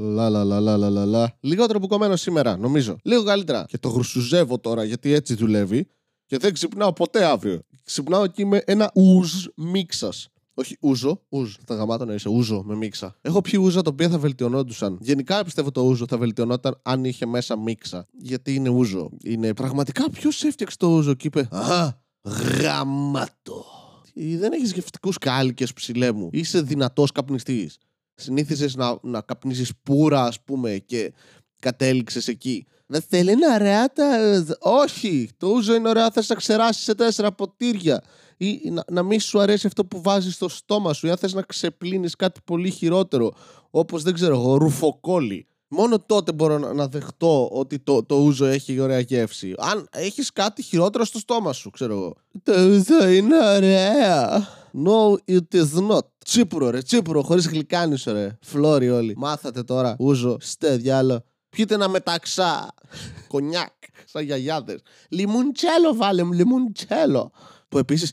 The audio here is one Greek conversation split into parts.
Λα, λα, λα, λα, λα, λα, λα. Λιγότερο μπουκωμένο σήμερα, νομίζω. Λίγο καλύτερα. Και το γρουσουζεύω τώρα γιατί έτσι δουλεύει. Και δεν ξυπνάω ποτέ αύριο. Ξυπνάω και είμαι ένα ουζ μίξας. Όχι ούζο, ουζ. Τα γαμάτα να είσαι ούζο με μίξα. Έχω πιει ούζα τα οποία θα βελτιωνόντουσαν. Γενικά πιστεύω το ούζο θα βελτιωνόταν αν είχε μέσα μίξα. Γιατί είναι ούζο. Είναι πραγματικά ποιος έφτιαξε το ούζο και είπε Α, γαμάτο. Ε, Δεν έχεις γευστικού κάλικες ψηλέ μου. Είσαι δυνατός καπνιστής. Συνήθιζες να, να καπνίζεις πουρα, ας πούμε, και κατέληξες εκεί. Δεν θέλει να ωραία τα. Όχι! Το ούζο είναι ωραία, θα σε ξεράσει σε τέσσερα ποτήρια. Ή να, να μην σου αρέσει αυτό που βάζεις στο στόμα σου, ή αν θες να ξεπλύνεις κάτι πολύ χειρότερο, όπως δεν ξέρω εγώ, ρουφοκόλλη. Μόνο τότε μπορώ να, να δεχτώ ότι το, το ούζο έχει ωραία γεύση. Αν έχεις κάτι χειρότερο στο στόμα σου, ξέρω εγώ. Το ούζο είναι ωραία. No, it is not. Τσίπουρο, ρε, τσίπουρο, χωρίς γλυκάνισο, ρε. Φλόρι όλοι. Μάθατε τώρα, ούζο, στέ διάλο. Πιείτε ένα μεταξά. Κονιάκ, σαν γιαγιάδες. Λιμουντσέλο, βάλε μου, λιμουντσέλο. Που επίσης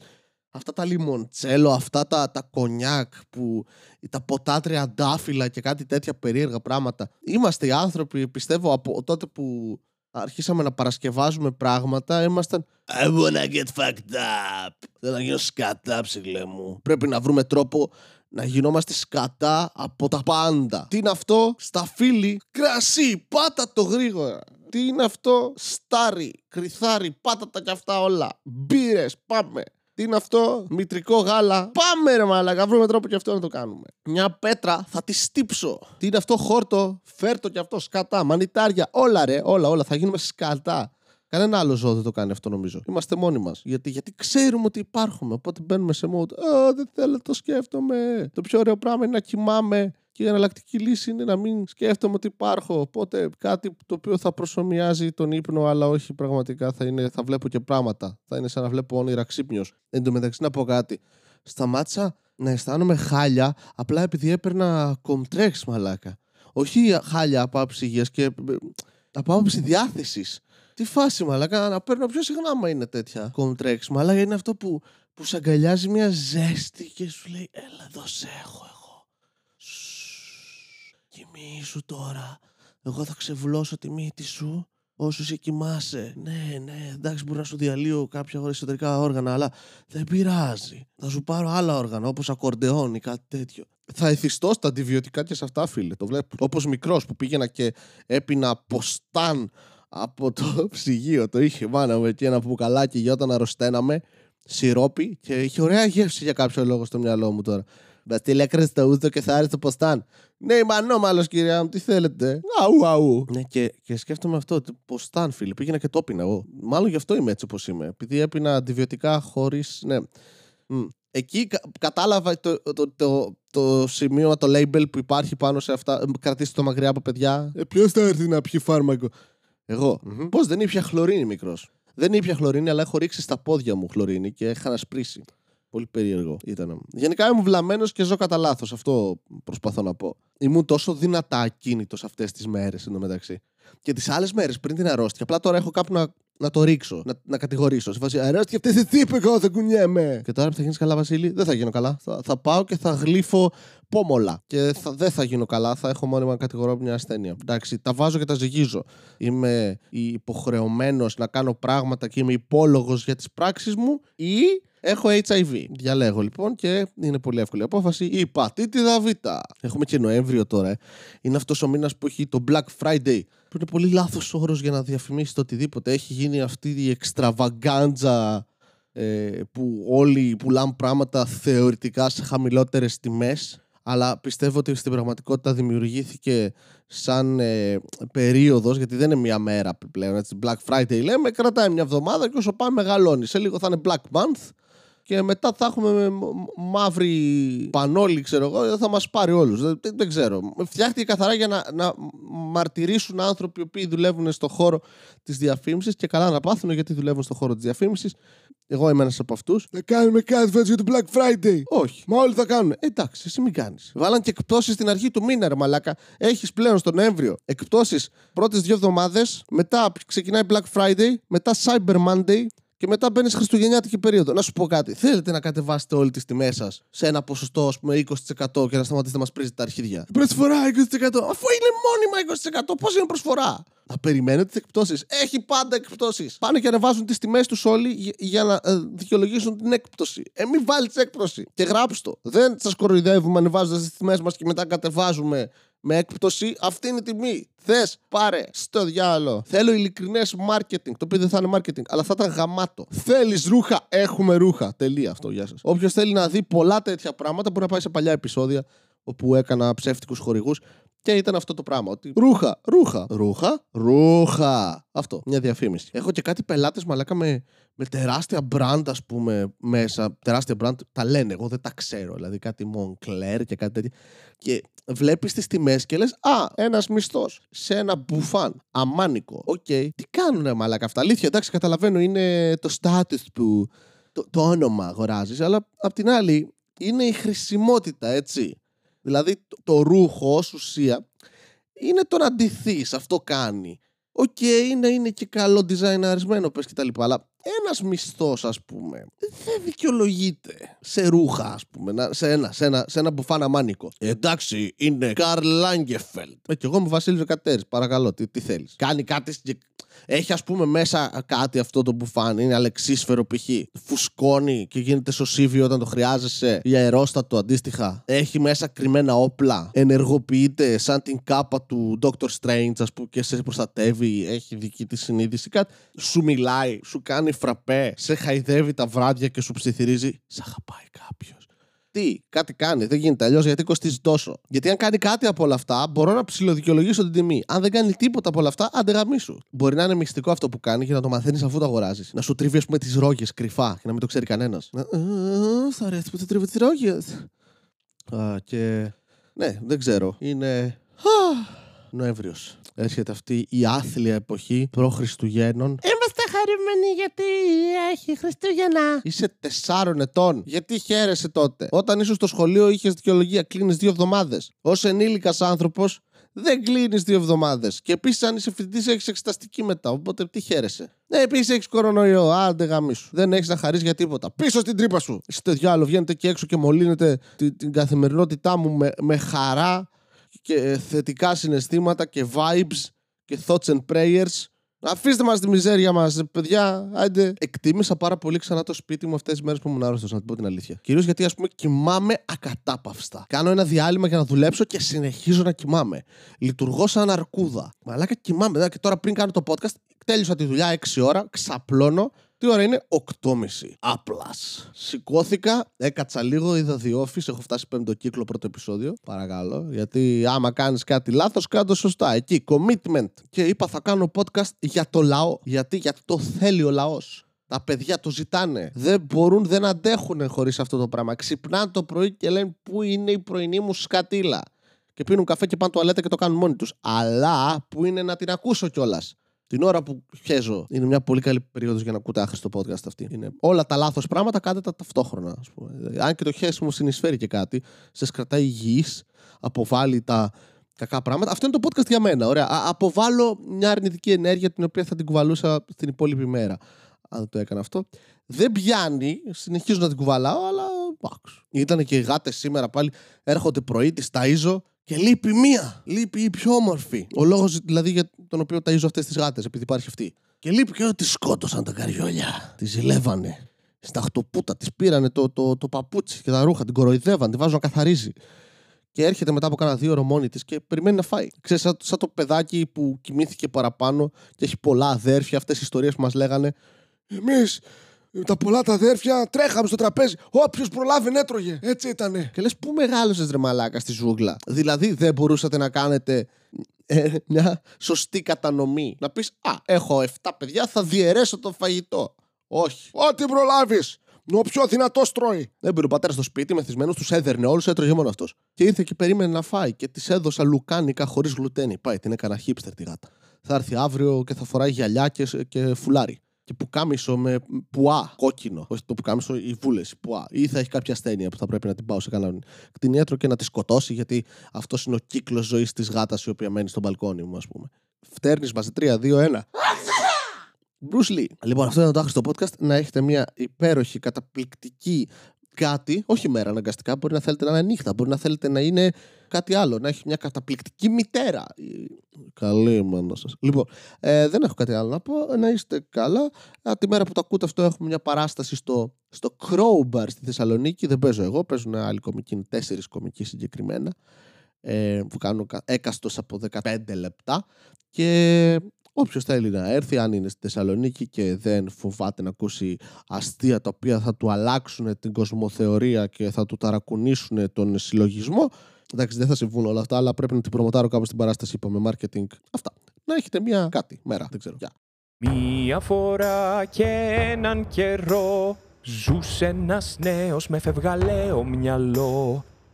αυτά τα λιμοντσέλο, αυτά τα, τα κονιάκ που τα ποτά τριαντάφυλλα και κάτι τέτοια περίεργα πράγματα. Είμαστε οι άνθρωποι, πιστεύω, από τότε που αρχίσαμε να παρασκευάζουμε πράγματα, ήμασταν I wanna get fucked up. Θέλω να γίνω σκατά, ψηλέ μου. Πρέπει να βρούμε τρόπο να γινόμαστε σκατά από τα πάντα. Τι είναι αυτό, στα φίλη, κρασί, πάτα το γρήγορα. Τι είναι αυτό, στάρι, κρυθάρι, πάτα τα κι αυτά όλα. Μπύρες, πάμε. Τι είναι αυτό, μητρικό γάλα. Πάμε ρε μαλακα, βρούμε τρόπο και αυτό να το κάνουμε. Μια πέτρα θα τη στύψω. Τι είναι αυτό, χόρτο, φέρτο και αυτό, σκατά, μανιτάρια, όλα ρε, όλα, όλα. Θα γίνουμε σκατά. Κανένα άλλο ζώο δεν το κάνει αυτό νομίζω. Είμαστε μόνοι μας. Γιατί, γιατί ξέρουμε ότι υπάρχουμε. Οπότε μπαίνουμε σε mode. Α, δεν θέλω, το σκέφτομαι. Το πιο ωραίο πράγμα είναι να κοιμάμαι. Και η εναλλακτική λύση είναι να μην σκέφτομαι ότι υπάρχω. Οπότε κάτι το οποίο θα προσωμιάζει τον ύπνο, αλλά όχι πραγματικά θα, είναι, θα βλέπω και πράγματα. Θα είναι σαν να βλέπω όνειρα ξύπνιος. Εν τω μεταξύ να πω κάτι. Σταμάτησα να αισθάνομαι χάλια απλά επειδή έπαιρνα κομτρέξ μαλάκα. Όχι χάλια από άψη υγείας και ε, από άψη διάθεσης. Τι φάση, μαλάκα, να παίρνω πιο συχνά μα είναι τέτοια κομτρέξ. Μαλάκα είναι αυτό που, που σε αγκαλιάζει μια ζέστη και σου λέει Έλα εδώ σε έχω εγώ. Σσσσ, Κοιμήσου τώρα. Εγώ θα ξεβλώσω τη μύτη σου όσο σε κοιμάσαι. Ναι, ναι, εντάξει, μπορεί να σου διαλύω κάποια εσωτερικά όργανα, αλλά δεν πειράζει. Θα σου πάρω άλλα όργανα, όπως ακορντεόν ή κάτι τέτοιο. Θα εθιστώ στα αντιβιωτικά και σε αυτά, φίλε. Το βλέπω. Όπως μικρός που πήγαινα και έπινα ποστάν από το ψυγείο. Το είχε μάνα μου εκεί ένα μπουκαλάκι για όταν αρρωσταίναμε. Σιρόπι και είχε ωραία γεύση για κάποιο λόγο στο μυαλό μου τώρα. Μπαστίλ έκραζε το ούτο και θα άρεσε το ποστάν. Ναι, μανό, μάλλον κυρία μου, τι θέλετε. Αου, αου. Ναι, και, και σκέφτομαι αυτό. το Ποστάν, φίλε. Πήγαινα και το έπινα εγώ. Μάλλον γι' αυτό είμαι έτσι όπως είμαι. Επειδή έπινα αντιβιωτικά χωρίς. Ναι. Μμ. Εκεί κα- κατάλαβα το, το, το, το σημείο, το label που υπάρχει πάνω σε αυτά. Ε, Κρατήστε το μακριά από παιδιά. Ε, Ποιος θα έρθει να πιει φάρμακο; Εγώ. Πώς δεν ήπια χλωρίνη μικρός. Δεν ήπια χλωρίνη, αλλά έχω ρίξει στα πόδια μου χλωρίνη και είχα να σπρίσει. Πολύ περίεργο ήταν. Γενικά ήμουν βλαμμένος και ζω κατά λάθος. Αυτό προσπαθώ να πω. Ήμουν τόσο δυνατά ακίνητος αυτές τις μέρες εντωμεταξύ. Και τις άλλες μέρες πριν την αρρώστια, απλά τώρα έχω κάπου να, να το ρίξω, να, να κατηγορήσω. Σε φάση αρρώστια αυτή τι είπε, εγώ δεν κουνιέμαι. Και τώρα που θα γίνεις καλά, Βασίλη, δεν θα γίνω καλά. Θα, θα πάω και θα γλύφω πόμολα. Και θα, δεν θα γίνω καλά, θα έχω μόνιμα να κατηγορώ μια ασθένεια. Εντάξει, τα βάζω και τα ζυγίζω. Είμαι υποχρεωμένος να κάνω πράγματα και είμαι υπόλογος για τις πράξεις μου ή έχω HIV. Διαλέγω λοιπόν και είναι πολύ εύκολη η απόφαση. Η πατήτηδα Β. Έχουμε και Νοέμβριο τώρα. Ε. Είναι αυτός ο μήνας που έχει το Black Friday. Που είναι πολύ λάθος όρος για να διαφημίσει το οτιδήποτε. Έχει γίνει αυτή η εξτραβαγκάντζα ε, που όλοι πουλάνε πράγματα θεωρητικά σε χαμηλότερες τιμές αλλά πιστεύω ότι στην πραγματικότητα δημιουργήθηκε σαν ε, περίοδος γιατί δεν είναι μία μέρα πλέον έτσι, Black Friday λέμε κρατάει μια εβδομάδα και όσο πάμε μεγαλώνει σε λίγο θα είναι Black Month και μετά θα έχουμε μ- μ- μαύρη πανόλη, ξέρω εγώ, θα μας πάρει όλους. Δεν, δεν- δεν ξέρω. Φτιάχτηκε καθαρά για να, να μαρτυρήσουν άνθρωποι οι οποίοι δουλεύουν στον χώρο της διαφήμισης και καλά να πάθουν γιατί δουλεύουν στον χώρο της διαφήμισης. Εγώ είμαι ένας από αυτούς. Θα κάνουμε κάτι φέτος για το Black Friday. Όχι. Μα όλοι θα κάνουν. Ε, εντάξει, εσύ μην κάνεις. Βάλαν και εκπτώσεις στην αρχή του μήνα, ρε μαλάκα. Έχεις πλέον στον Νοέμβριο εκπτώσεις πρώτες δύο εβδομάδες, μετά ξεκινάει Black Friday, μετά Cyber Monday, Και μετά μπαίνεις Χριστουγεννιάτικη περίοδο. Να σου πω κάτι. Θέλετε να κατεβάσετε όλη τις τιμές σας σε ένα ποσοστό, ας πούμε, 20% και να σταματήσετε να μας πρίζετε τα αρχίδια; Προσφορά 20%. Αφού είναι μόνιμα 20%, πώς είναι προσφορά; Να περιμένετε τις εκπτώσεις. Έχει πάντα εκπτώσεις. Πάνε και ανεβάζουν τις τιμές τους όλοι για να ε, δικαιολογήσουν την έκπτωση. Ε, μην βάλεις έκπτωση. Και γράψτε το. Δεν σας κοροϊδεύουμε ανεβάζοντας τις τιμές μας και μετά κατεβάζουμε με έκπτωση. Αυτή είναι η τιμή. Θες, πάρε στο διάλογο. Θέλω ειλικρινές marketing. Το οποίο δεν θα είναι marketing, αλλά θα ήταν γαμάτο. Θέλεις ρούχα, έχουμε ρούχα. Τελεία αυτό, γεια σας. Όποιος θέλει να δει πολλά τέτοια πράγματα μπορεί να πάει σε παλιά επεισόδια όπου έκανα ψεύτικους χορηγούς και ήταν αυτό το πράγμα. Ότι ρούχα, ρούχα, ρούχα, ρούχα. Αυτό, μια διαφήμιση. Έχω και κάτι πελάτες μαλάκα με, με τεράστια brand, ας πούμε, μέσα. Τεράστια brand, τα λένε, εγώ δεν τα ξέρω. Δηλαδή κάτι Moncler και κάτι τέτοιο. Και βλέπεις τις τιμές και λες: Α, ένας μισθός σε ένα μπουφάν. Αμάνικο. OK. Okay. Τι κάνουνε μαλάκα αυτά. Αλήθεια, εντάξει, καταλαβαίνω, είναι το status που. Το, το όνομα αγοράζεις, αλλά απ' την άλλη είναι η χρησιμότητα, έτσι. Δηλαδή το ρούχο ως ουσία είναι το να ντυθείς, αυτό κάνει. OK, okay, είναι, είναι και καλό design αρισμένο πες και τα λοιπά, αλλά ένας μισθός ας πούμε δεν δικαιολογείται σε ρούχα ας πούμε, σε ένα, σε ένα, σε ένα μπουφάν αμάνικο. εντάξει, είναι Karl Lagerfeld. Ε, και εγώ είμαι Βασίλης Βεκατέρης, παρακαλώ, τι, τι θέλεις. Κάνει κάτι έχει ας πούμε μέσα κάτι αυτό το μπουφάν, είναι αλεξίσφαιρο π.χ. Φουσκώνει και γίνεται σωσίβιο όταν το χρειάζεσαι για αερόστατο αντίστοιχα. Έχει μέσα κρυμμένα όπλα. Ενεργοποιείται σαν την κάπα του Dr. Strange, ας πούμε, και σε προστατεύει. Έχει δική της συνείδηση. Κάτι. Σου μιλάει, σου κάνει φραπέ, σε χαϊδεύει τα βράδια και σου ψιθυρίζει. Σ' αγαπάει κάποιος τι, κάτι κάνει. Δεν γίνεται αλλιώς γιατί κοστίζει τόσο. Γιατί αν κάνει κάτι από όλα αυτά, μπορώ να ψηλοδικαιολογήσω την τιμή. Αν δεν κάνει τίποτα από όλα αυτά, αντεγαμίσου. Μπορεί να είναι μυστικό αυτό που κάνει και να το μαθαίνεις αφού το αγοράζεις. Να σου τρίβει, ας πούμε, τις ρόγες κρυφά και να μην το ξέρει κανένας. Θα αρέσει που το τρίβω τις ρόγες. Και. Ναι, δεν ξέρω. Είναι. Νοέμβριος. Έρχεται αυτή η άθλια εποχή προ-Χριστουγέννων. Είμαστε χαρούμενοι γιατί έχει Χριστούγεννα. Είσαι τεσσάρων ετών. Γιατί χαίρεσαι τότε; Όταν ήσουν στο σχολείο είχες δικαιολογία, κλείνεις δύο εβδομάδες. Ω ενήλικας άνθρωπος, δεν κλείνεις δύο εβδομάδες. Και επίσης, αν είσαι φοιτητής, έχεις εξεταστική μετά. Οπότε τι χαίρεσαι; Ναι, επίσης έχεις κορονοϊό. Άντε γαμίσου. Δεν έχεις να χαρείς για τίποτα. Πίσω στην τρύπα σου. Είστε τέτοιο άλλο. Βγαίνετε και έξω και μολύνετε την, την καθημερινότητά μου με, με χαρά και θετικά συναισθήματα και vibes και thoughts and prayers. Αφήστε μας τη μιζέρια μας, παιδιά. Άντε. Εκτίμησα πάρα πολύ ξανά το σπίτι μου αυτές τις μέρες που ήμουν άρρωστος, να την πω την αλήθεια. Κυρίως γιατί, ας πούμε, κοιμάμαι ακατάπαυστα. Κάνω ένα διάλειμμα για να δουλέψω και συνεχίζω να κοιμάμαι. Λειτουργώ σαν αρκούδα. Μαλάκα κοιμάμαι. Και τώρα πριν κάνω το podcast, τέλειωσα τη δουλειά 6 ώρα, ξαπλώνω τι ώρα είναι 8.30. Απλάς. Σηκώθηκα, έκατσα λίγο, είδα The Office. Έχω φτάσει πέμπτο κύκλο πρώτο επεισόδιο. Παρακαλώ. Γιατί άμα κάνεις κάτι λάθος, κάτω σωστά. Εκεί, commitment. Και είπα θα κάνω podcast για το λαό. Γιατί, γιατί το θέλει ο λαός. Τα παιδιά το ζητάνε. Δεν μπορούν, δεν αντέχουν χωρίς αυτό το πράγμα. Ξυπνάνε το πρωί και λένε Πού είναι η πρωινή μου σκατήλα; Και πίνουν καφέ και πάνε τουαλέτα και το κάνουν μόνοι τους. Αλλά που είναι να την ακούσω κιόλας την ώρα που χέζω. Είναι μια πολύ καλή περίοδος για να ακούτε άχρηστο podcast αυτή. Είναι όλα τα λάθος πράγματα, κάντε τα ταυτόχρονα. Ας πούμε. Αν και το χέσιμο συνεισφέρει και κάτι, σε κρατάει υγιής, αποβάλλει τα κακά πράγματα. Αυτό είναι το podcast για μένα. Ωραία. Α, αποβάλλω μια αρνητική ενέργεια την οποία θα την κουβαλούσα την υπόλοιπη μέρα. Αν το έκανα αυτό. Δεν πιάνει, συνεχίζω να την κουβαλάω, αλλά Ήταν και οι γάτες σήμερα πάλι. Έρχονται πρωί, τις ταΐζω και λείπει μία. Λείπει η πιο όμορφη. Ο λόγος δηλαδή για τον οποίο ταΐζω αυτές τις γάτες, επειδή υπάρχει αυτή. Και λείπει και ότι σκότωσαν τα καριόλια. Τη ζηλεύανε. Στα χτωπούτα της πήρανε το, το, το, παπούτσι και τα ρούχα, την κοροϊδεύαν, την βάζουν να καθαρίζει. Και έρχεται μετά από κάνα δύο ώρο μόνη της και περιμένει να φάει. Ξέρεις, σαν, σαν, το παιδάκι που κοιμήθηκε παραπάνω και έχει πολλά αδέρφια, αυτές οι ιστορίες που μας λέγανε. Εμείς τα πολλά τα αδέρφια τρέχαμε στο τραπέζι. Όποιος προλάβει έτρωγε. Έτσι ήτανε. Και λες, πού μεγάλωσες ρε μαλάκα στη ζούγκλα; Δηλαδή δεν μπορούσατε να κάνετε ε, μια σωστή κατανομή. Να πεις, Α, έχω 7 παιδιά, θα διαιρέσω το φαγητό. Όχι. Ό,τι προλάβεις. Ο πιο δυνατός τρώει. Δεν μπορεί ο πατέρας στο σπίτι μεθυσμένος, τους έδερνε όλους, έτρωγε μόνο αυτός. Και ήρθε και περίμενε να φάει και της έδωσα λουκάνικα χωρίς γλουτένι. Πάει, την έκανα χίπστερ τη γάτα. Θα έρθει αύριο και θα φοράει γυαλιά και, και φουλάρι και πουκάμισο με πουά κόκκινο. Όχι το πουκάμισο, η βούλεση, πουά. Ή θα έχει κάποια ασθένεια που θα πρέπει να την πάω σε κανέναν κτηνίατρο και να τη σκοτώσει, γιατί αυτός είναι ο κύκλος ζωής της γάτας η οποία μένει στο μπαλκόνι μου, ας πούμε. Φτέρνεις μαζί 3, 2, 1. Bruce Lee. Λοιπόν, αυτό ήταν το άχρηστο podcast. Να έχετε μια υπέροχη, καταπληκτική κάτι, όχι μέρα αναγκαστικά, μπορεί να θέλετε να είναι νύχτα, μπορεί να θέλετε να είναι κάτι άλλο, να έχει μια καταπληκτική μητέρα. Καλή μάνα σας. Λοιπόν, ε, δεν έχω κάτι άλλο να πω, να είστε καλά. Α, τη μέρα που το ακούτε αυτό έχουμε μια παράσταση στο, στο Crowbar στη Θεσσαλονίκη, δεν παίζω εγώ, παίζουν άλλοι κομικοί, είναι τέσσερις κομικοί συγκεκριμένα, ε, που κάνουν έκαστος από 15 λεπτά και Όποιος θέλει να έρθει, αν είναι στη Θεσσαλονίκη και δεν φοβάται να ακούσει αστεία τα οποία θα του αλλάξουν την κοσμοθεωρία και θα του ταρακουνήσουν τον συλλογισμό. Εντάξει, δεν θα συμβούν όλα αυτά, αλλά πρέπει να την προμοτάρω κάπου στην παράσταση, είπαμε, marketing. Αυτά. Να έχετε μια κάτι μέρα, δεν ξέρω. Μία φορά και έναν καιρό ζούσε ένας νέος με φευγαλαίο μυαλό